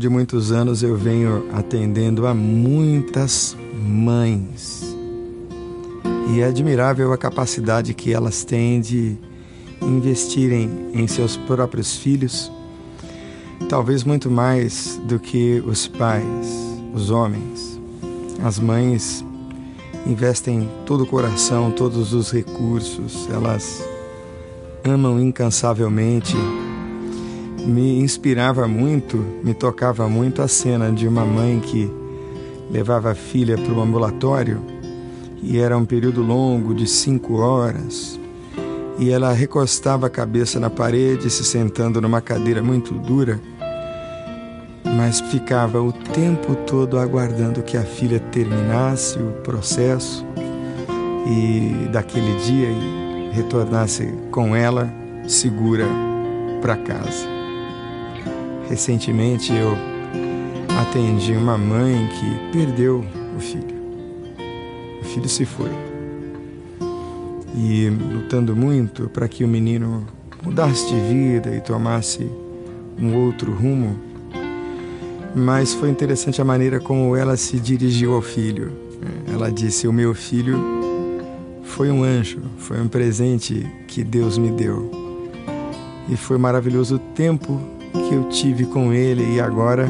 de muitos anos eu venho atendendo a muitas mães. E é admirável a capacidade que elas têm de investirem em seus próprios filhos, talvez muito mais do que os pais, os homens. As mães investem todo o coração, todos os recursos, elas amam incansavelmente. Me inspirava muito, me tocava muito a cena de uma mãe que levava a filha para o ambulatório e era um período longo de cinco horas e ela recostava a cabeça na parede, se sentando numa cadeira muito dura, mas ficava o tempo todo aguardando que a filha terminasse o processo e daquele dia retornasse com ela segura para casa. Recentemente eu atendi uma mãe que perdeu o filho. O filho se foi e lutando muito para que o menino mudasse de vida e tomasse um outro rumo. Mas foi interessante a maneira como ela se dirigiu ao filho. Ela disse: O meu filho foi um anjo, foi um presente que Deus me deu. E foi maravilhoso o tempo que eu tive com ele, e agora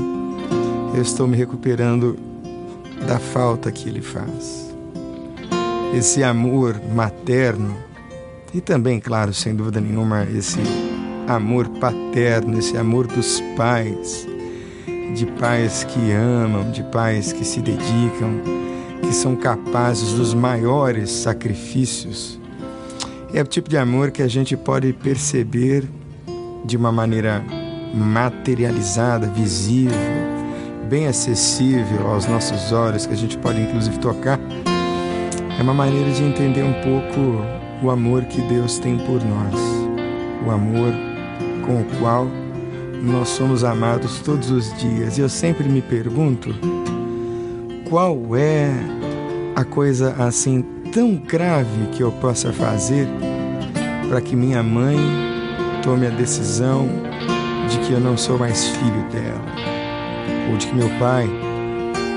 eu estou me recuperando da falta que ele faz esse amor materno e também, claro, sem dúvida nenhuma, esse amor paterno, esse amor dos pais, de pais que amam, de pais que se dedicam, que são capazes dos maiores sacrifícios. É o tipo de amor que a gente pode perceber de uma maneira materializada, visível, bem acessível aos nossos olhos, que a gente pode inclusive tocar é uma maneira de entender um pouco o amor que Deus tem por nós, o amor com o qual nós somos amados todos os dias. E eu sempre me pergunto qual é a coisa assim tão grave que eu possa fazer para que minha mãe tome a decisão de que eu não sou mais filho dela, ou de que meu pai,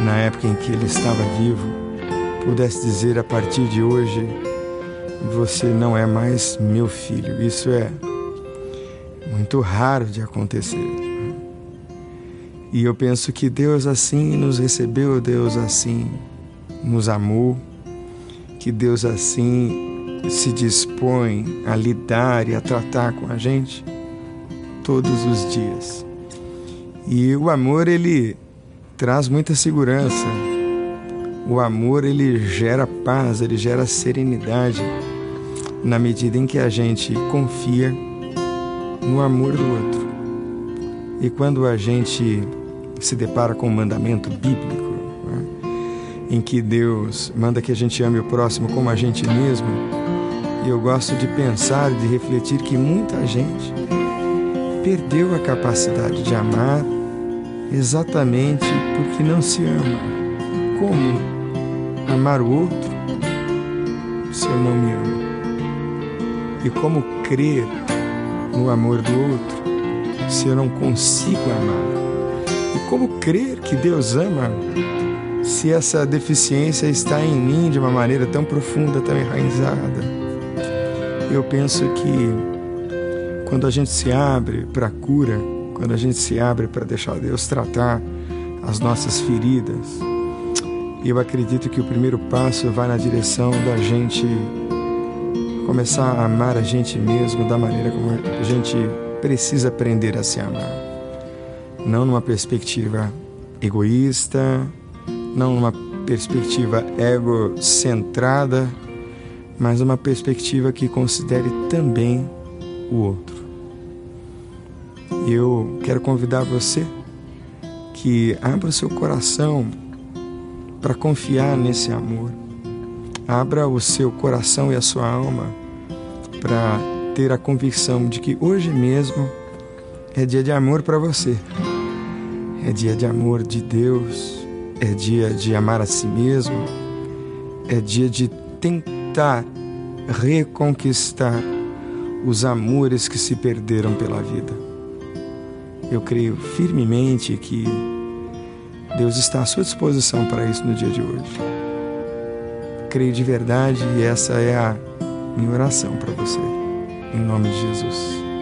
na época em que ele estava vivo, pudesse dizer a partir de hoje: você não é mais meu filho. Isso é muito raro de acontecer. E eu penso que Deus assim nos recebeu, Deus assim nos amou, que Deus assim se dispõe a lidar e a tratar com a gente todos os dias. E o amor ele traz muita segurança o amor ele gera paz, ele gera serenidade na medida em que a gente confia no amor do outro. E quando a gente se depara com um mandamento bíblico, né, em que Deus manda que a gente ame o próximo como a gente mesmo, eu gosto de pensar de refletir que muita gente perdeu a capacidade de amar exatamente porque não se ama. Como amar o outro se eu não me amo? E como crer no amor do outro se eu não consigo amar? E como crer que Deus ama se essa deficiência está em mim de uma maneira tão profunda, tão enraizada? Eu penso que quando a gente se abre para a cura, quando a gente se abre para deixar Deus tratar as nossas feridas, eu acredito que o primeiro passo vai na direção da gente começar a amar a gente mesmo da maneira como a gente precisa aprender a se amar. Não numa perspectiva egoísta, não numa perspectiva egocentrada, mas uma perspectiva que considere também o outro. Eu quero convidar você que abra o seu coração para confiar nesse amor. Abra o seu coração e a sua alma para ter a convicção de que hoje mesmo é dia de amor para você. É dia de amor de Deus, é dia de amar a si mesmo, é dia de tentar reconquistar os amores que se perderam pela vida. Eu creio firmemente que Deus está à sua disposição para isso no dia de hoje. Creio de verdade e essa é a minha oração para você. Em nome de Jesus.